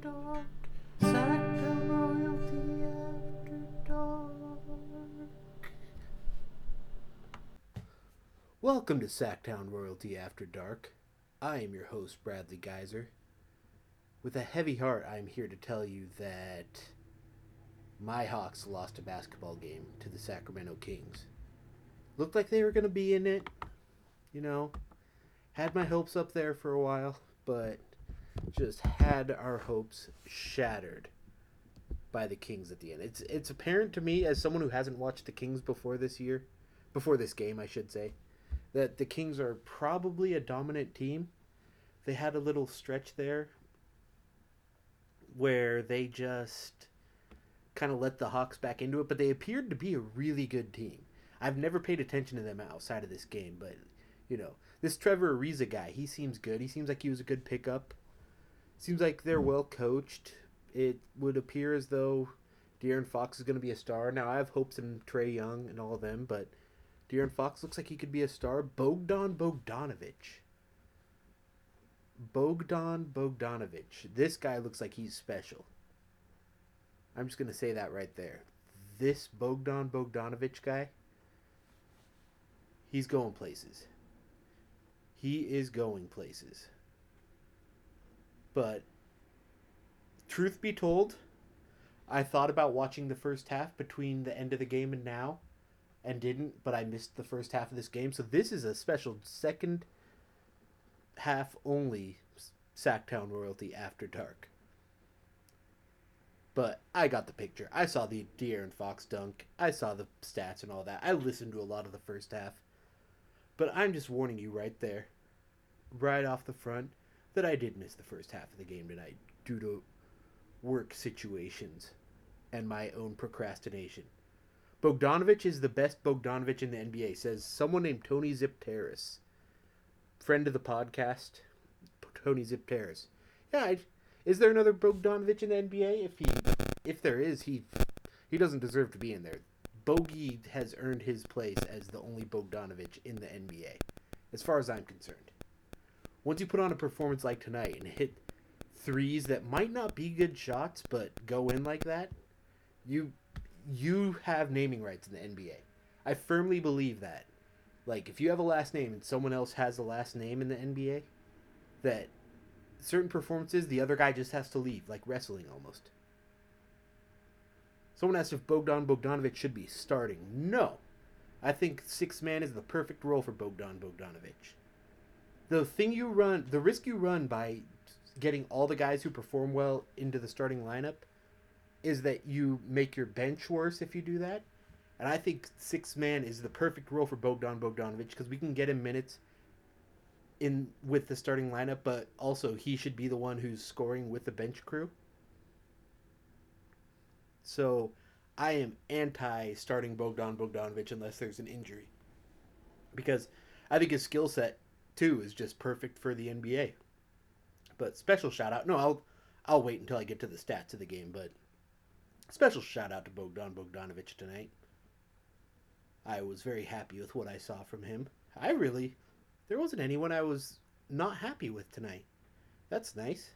dark. Royalty after dark. Welcome to Sactown Royalty After Dark. I am your host, Bradley Geyser. With a heavy heart, I am here to tell you that my Hawks lost a basketball game to the Sacramento Kings. Looked like they were going to be in it, you know. Had my hopes up there for a while, but just had our hopes shattered by the Kings at the end. It's it's apparent to me as someone who hasn't watched the Kings before this year, before this game, I should say, that the Kings are probably a dominant team. They had a little stretch there where they just kind of let the Hawks back into it, but they appeared to be a really good team. I've never paid attention to them outside of this game, but you know, this Trevor Ariza guy, he seems good. He seems like he was a good pickup. Seems like they're well coached. It would appear as though De'Aaron Fox is going to be a star. Now I have hopes in Trae Young and all of them, but De'Aaron Fox looks like he could be a star. Bogdan Bogdanovic. Bogdan Bogdanovic. This guy looks like he's special. I'm just going to say that right there. This Bogdan Bogdanovic guy, he's going places. He is going places. But truth be told, I thought about watching the first half between the end of the game and now and didn't, but I missed the first half of this game. So this is a special second half only Sactown royalty after dark. But I got the picture. I saw the De'Aaron Fox dunk. I saw the stats and all that. I listened to a lot of the first half. But I'm just warning you right there, right off the front, that I did miss the first half of the game tonight due to work situations and my own procrastination. Bogdanovich is the best Bogdanovich in the NBA, says someone named Tony Zip Terrace. Friend of the podcast, Tony Zip Terrace. Yeah, I, is there another Bogdanovich in the NBA? If he, if there is, he, he doesn't deserve to be in there. Bogey has earned his place as the only Bogdanovich in the NBA, as far as I'm concerned. Once you put on a performance like tonight and hit threes that might not be good shots but go in like that, you you have naming rights in the NBA. I firmly believe that. Like if you have a last name and someone else has a last name in the NBA, that certain performances the other guy just has to leave, like wrestling almost. Someone asked if Bogdan Bogdanovic should be starting. No. I think six man is the perfect role for Bogdan Bogdanovic. The thing you run, the risk you run by getting all the guys who perform well into the starting lineup is that you make your bench worse if you do that. And I think six man is the perfect role for Bogdan Bogdanovic because we can get him minutes in with the starting lineup, but also he should be the one who's scoring with the bench crew. So I am anti starting Bogdan Bogdanovic unless there's an injury. Because I think his skill set too is just perfect for the NBA. But special shout out. No, I'll I'll wait until I get to the stats of the game, but special shout out to Bogdan Bogdanovic tonight. I was very happy with what I saw from him. I really there wasn't anyone I was not happy with tonight. That's nice.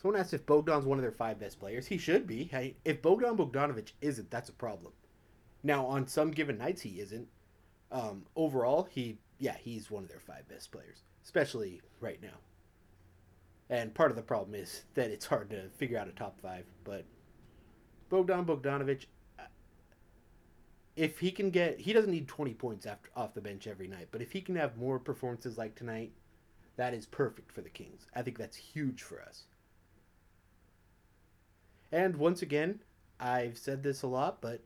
Someone asked if Bogdan's one of their five best players. He should be. Hey, if Bogdan Bogdanovic isn't, that's a problem. Now, on some given nights, he isn't. Um, overall, he yeah, he's one of their five best players, especially right now. And part of the problem is that it's hard to figure out a top five. But Bogdan Bogdanovic, uh, if he can get, he doesn't need 20 points after off the bench every night. But if he can have more performances like tonight, that is perfect for the Kings. I think that's huge for us. And once again, I've said this a lot, but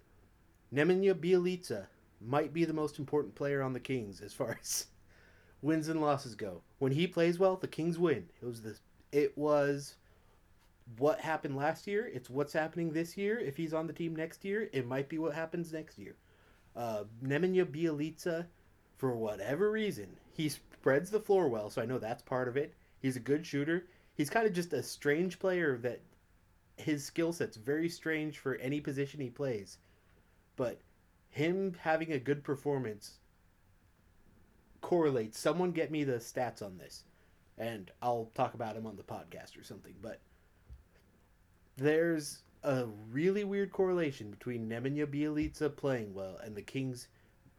Nemanja Bjelica might be the most important player on the Kings as far as wins and losses go. When he plays well, the Kings win. It was the it was what happened last year. It's what's happening this year. If he's on the team next year, it might be what happens next year. Uh, Nemanja Bjelica, for whatever reason, he spreads the floor well, so I know that's part of it. He's a good shooter. He's kind of just a strange player that his skill set's very strange for any position he plays. But him having a good performance correlates. Someone get me the stats on this. and I'll talk about him on the podcast or something. But there's a really weird correlation between Nemanja Bjelica playing well and the Kings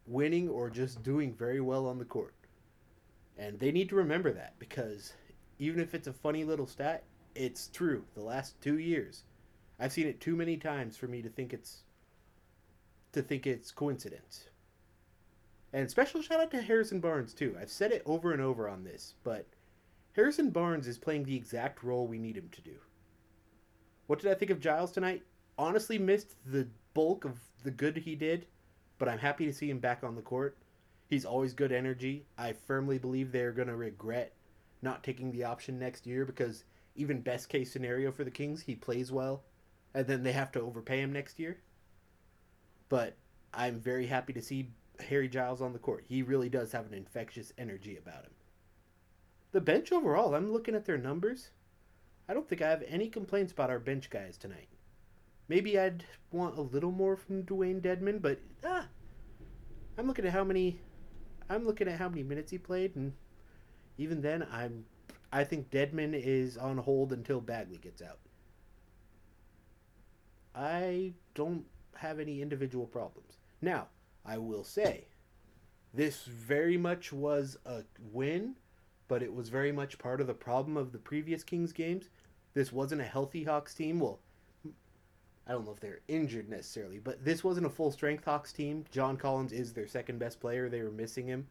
winning or just doing very well on the court. And they need to remember that because even if it's a funny little stat, it's true. The last two years, I've seen it too many times for me to think it's to think it's coincidence. And special shout out to Harrison Barnes too. I've said it over and over on this, but Harrison Barnes is playing the exact role we need him to do. What did I think of Giles tonight? Honestly, missed the bulk of the good he did, but I'm happy to see him back on the court. He's always good energy. I firmly believe they're going to regret not taking the option next year because even best case scenario for the Kings, he plays well, and then they have to overpay him next year. But I'm very happy to see Harry Giles on the court. He really does have an infectious energy about him. The bench overall, I'm looking at their numbers. I don't think I have any complaints about our bench guys tonight. Maybe I'd want a little more from Dewayne Dedmon, but ah, I'm looking at how many I'm looking at how many minutes he played and even then I'm I think Dedmon is on hold until Bagley gets out. I don't have any individual problems. Now, I will say, this very much was a win, but it was very much part of the problem of the previous Kings games. This wasn't a healthy Hawks team. Well, I don't know if they're injured necessarily, but this wasn't a full strength Hawks team. John Collins is their second best player. They were missing him.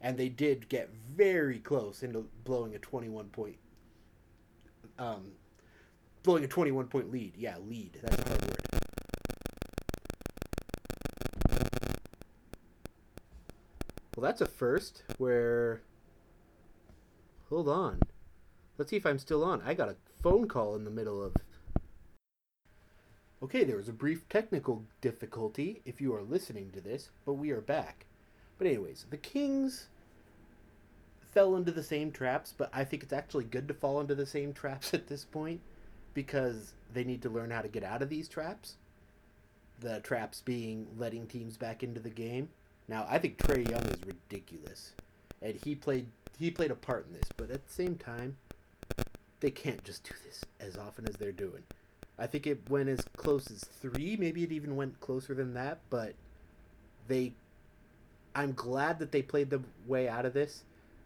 And they did get very close into blowing a 21 point um blowing a 21 point lead. Yeah, lead. That's hard word. Well, that's a first where Hold on. Let's see if I'm still on. I got a phone call in the middle of Okay, there was a brief technical difficulty if you are listening to this, but we are back. But, anyways, the Kings fell into the same traps, but I think it's actually good to fall into the same traps at this point because they need to learn how to get out of these traps. The traps being letting teams back into the game. Now, I think Trae Young is ridiculous, and he played he played a part in this, but at the same time, they can't just do this as often as they're doing. I think it went as close as three. Maybe it even went closer than that. But they, I'm glad that they played the way out of this.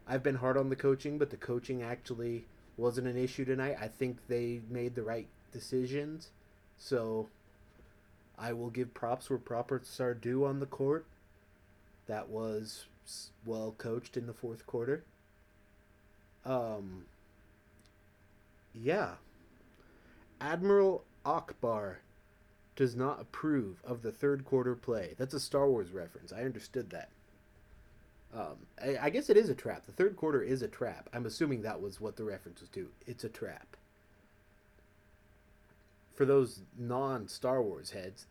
I've been hard on the coaching, but the coaching actually wasn't an issue tonight. I think they made the right decisions. So I will give props where props are due on the court. That was well coached in the fourth quarter. Um, yeah, Admiral Ackbar does not approve of the third quarter play. That's a Star Wars reference. I understood that. Um, I, I, guess it is a trap. The third quarter is a trap. I'm assuming that was what the reference was to. It's a trap. For those non Star Wars heads,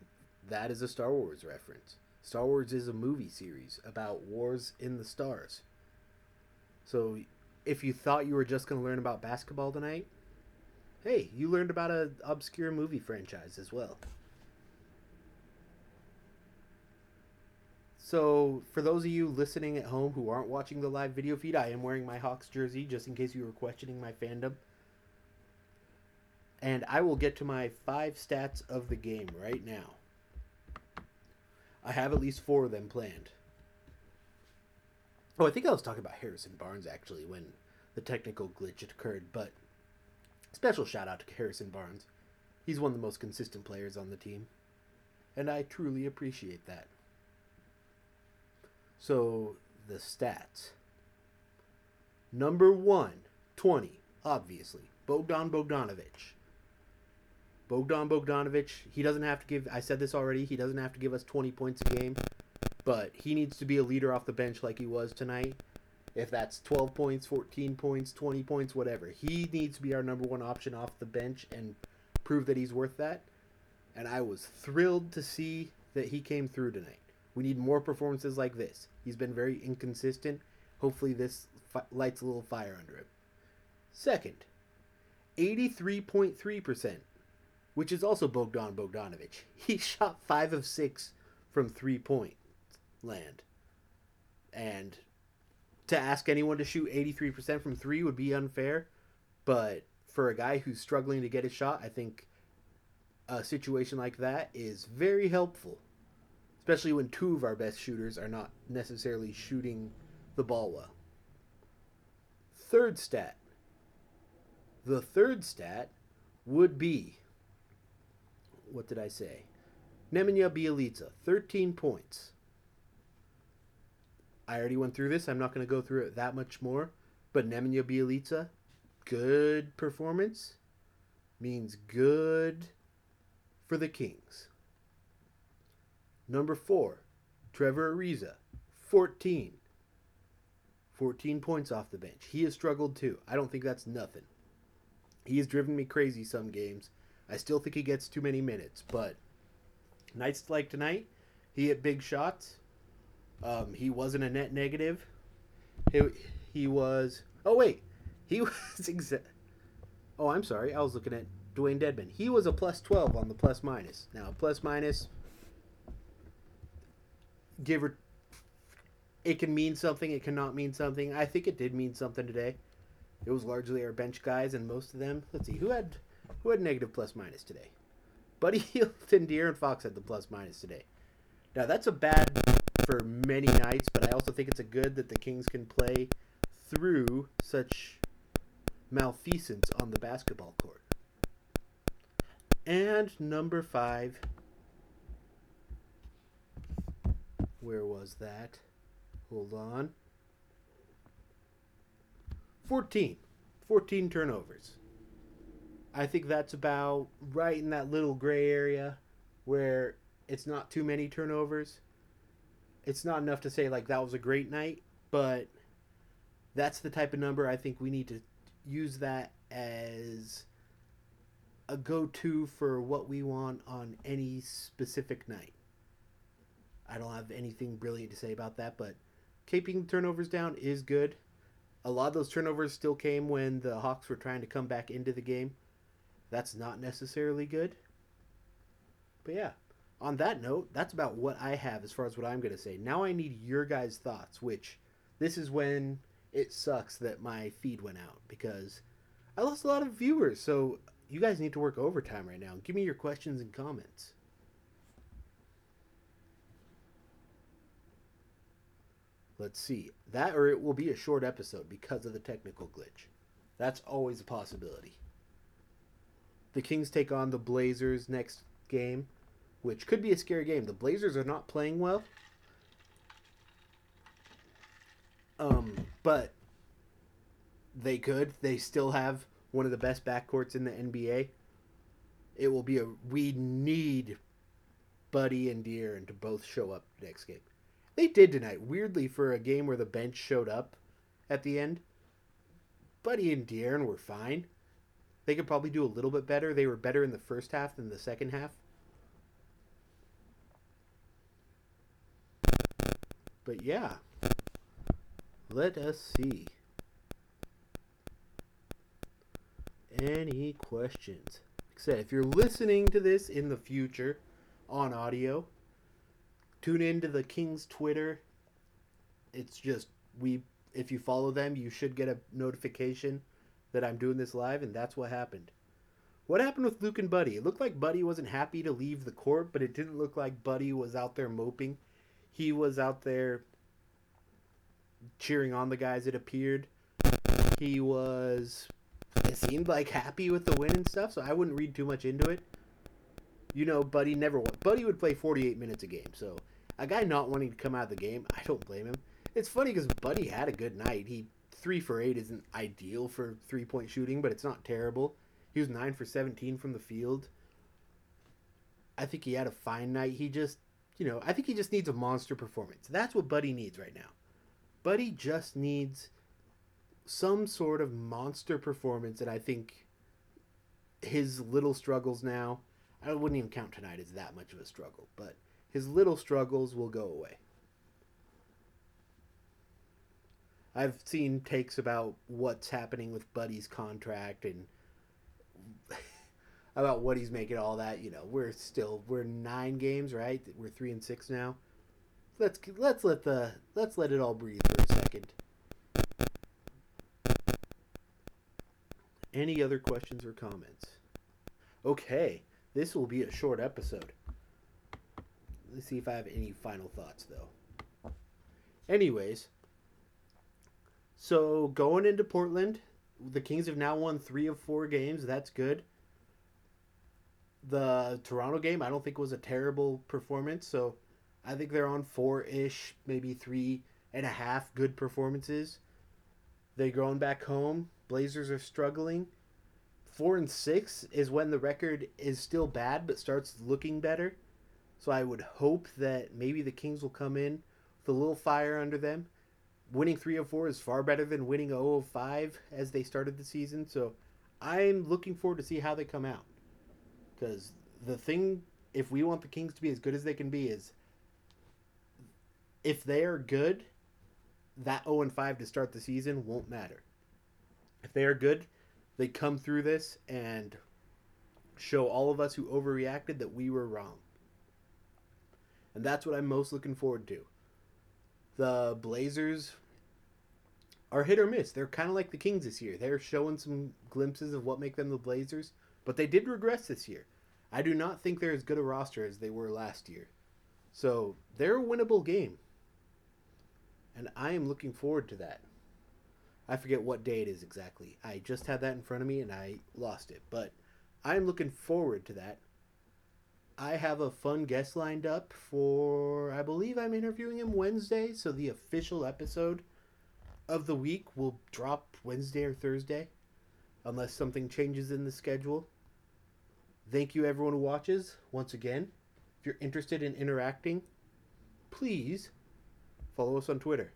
that is a Star Wars reference. Star Wars is a movie series about wars in the stars. So if you thought you were just going to learn about basketball tonight, hey, you learned about an obscure movie franchise as well. So, for those of you listening at home who aren't watching the live video feed, I am wearing my Hawks jersey just in case you were questioning my fandom. And I will get to my five stats of the game right now. I have at least four of them planned. Oh, I think I was talking about Harrison Barnes actually when the technical glitch occurred, but Special shout out to Harrison Barnes. He's one of the most consistent players on the team, and I truly appreciate that. So, the stats. Number one, 20, obviously. Bogdan Bogdanovic. Bogdan Bogdanovic, he doesn't have to give, I said this already, he doesn't have to give us 20 points a game, but he needs to be a leader off the bench like he was tonight if that's 12 points, 14 points, 20 points, whatever. He needs to be our number one option off the bench and prove that he's worth that. And I was thrilled to see that he came through tonight. We need more performances like this. He's been very inconsistent. Hopefully, this fi- lights a little fire under him. Second, 83.3%, which is also Bogdan Bogdanovic. He shot 5 of 6 from three point land. And to ask anyone to shoot 83% from three would be unfair. But for a guy who's struggling to get a shot, I think a situation like that is very helpful. Especially when two of our best shooters are not necessarily shooting the ball well. Third stat. The third stat would be what did I say? Nemanja Bjelica, 13 points. I already went through this. I'm not going to go through it that much more. But Nemanja Bjelica, good performance means good for the Kings. Number four, Trevor Ariza, 14. 14 points off the bench. He has struggled too. I don't think that's nothing. He has driven me crazy some games. I still think he gets too many minutes, but nights like tonight, he hit big shots. Um, he wasn't a net negative. He, he was. Oh wait, he was exa- Oh, I'm sorry. I was looking at Dewayne Dedmon. He was a plus twelve on the plus minus. Now plus minus, give or it can mean something. It cannot mean something. I think it did mean something today. It was largely our bench guys, and most of them. Let's see who had who had negative plus minus today. Buddy Hield and De'Aaron Fox had the plus minus today. Now that's a bad for many nights, but I also think it's a good that the Kings can play through such malfeasance on the basketball court. And number five. Where was that? Hold on. 14. 14 turnovers. I think that's about right in that little gray area where it's not too many turnovers. It's not enough to say, like, that was a great night, but that's the type of number I think we need to use that as a go to for what we want on any specific night. I don't have anything brilliant to say about that, but keeping turnovers down is good. A lot of those turnovers still came when the Hawks were trying to come back into the game. That's not necessarily good. But yeah, on that note, that's about what I have as far as what I'm going to say. Now I need your guys' thoughts, which this is when it sucks that my feed went out because I lost a lot of viewers. So you guys need to work overtime right now. Give me your questions and comments. Let's see. That or it will be a short episode because of the technical glitch. That's always a possibility. The Kings take on the Blazers next game, which could be a scary game. The Blazers are not playing well. Um, but they could. They still have one of the best backcourts in the NBA. It will be a we need Buddy and De'Aaron to both show up next game. They did tonight. Weirdly, for a game where the bench showed up at the end, Buddy and De'Aaron were fine. They could probably do a little bit better. They were better in the first half than the second half. But yeah, let us see. Any questions? Like I said, if you're listening to this in the future on audio, tune into the King's Twitter. It's just we if you follow them, you should get a notification that I'm doing this live, and that's what happened. What happened with Luke and Buddy? It looked like Buddy wasn't happy to leave the court, but it didn't look like Buddy was out there moping. He was out there cheering on the guys, it appeared. He was, it seemed like happy with the win and stuff, so I wouldn't read too much into it. You know, Buddy never, Buddy would play 48 minutes a game, so a guy not wanting to come out of the game, I don't blame him. It's funny because Buddy had a good night. He three for eight isn't ideal for three point shooting, but it's not terrible. He was nine for seventeen from the field. I think he had a fine night. He just, you know, I think he just needs a monster performance. That's what Buddy needs right now. Buddy just needs some sort of monster performance, and I think his little struggles now. I wouldn't even count tonight as that much of a struggle, but his little struggles will go away. I've seen takes about what's happening with Buddy's contract and about what he's making, all that. You know, we're still we're nine games, right? We're three and six now. Let's let's let the let's let it all breathe for a second. Any other questions or comments? Okay, this will be a short episode. Let's see if I have any final thoughts though. Anyways so going into Portland, the Kings have now won three of four games. That's good. The Toronto game, I don't think was a terrible performance. So I think they're on four ish, maybe three and a half good performances. They're going back home. Blazers are struggling. Four and six is when the record is still bad but starts looking better. So I would hope that maybe the Kings will come in with a little fire under them. Winning three of four is far better than winning 0 of five as they started the season. So I'm looking forward to see how they come out. Because the thing, if we want the Kings to be as good as they can be, is if they are good, that 0 and 5 to start the season won't matter. If they are good, they come through this and show all of us who overreacted that we were wrong. And that's what I'm most looking forward to. The Blazers are hit or miss. They're kind of like the Kings this year. They're showing some glimpses of what make them the Blazers, but they did regress this year. I do not think they're as good a roster as they were last year. So they're a winnable game and I am looking forward to that. I forget what day it is exactly. I just had that in front of me and I lost it, but I'm looking forward to that. I have a fun guest lined up for, I believe I'm interviewing him Wednesday, so the official episode of the week will drop Wednesday or Thursday, unless something changes in the schedule. Thank you, everyone who watches. Once again, if you're interested in interacting, please Follow us on Twitter.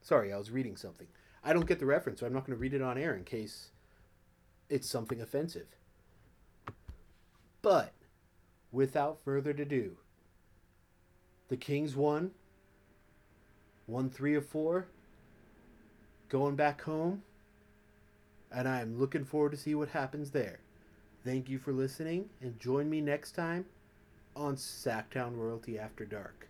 Sorry, I was reading something. I don't get the reference, so I'm not going to read it on air in case it's something offensive. But without further ado, the Kings won. Won three of four. Going back home. And I'm looking forward to see what happens there. Thank you for listening, and join me next time on. Sactown Royalty After Dark.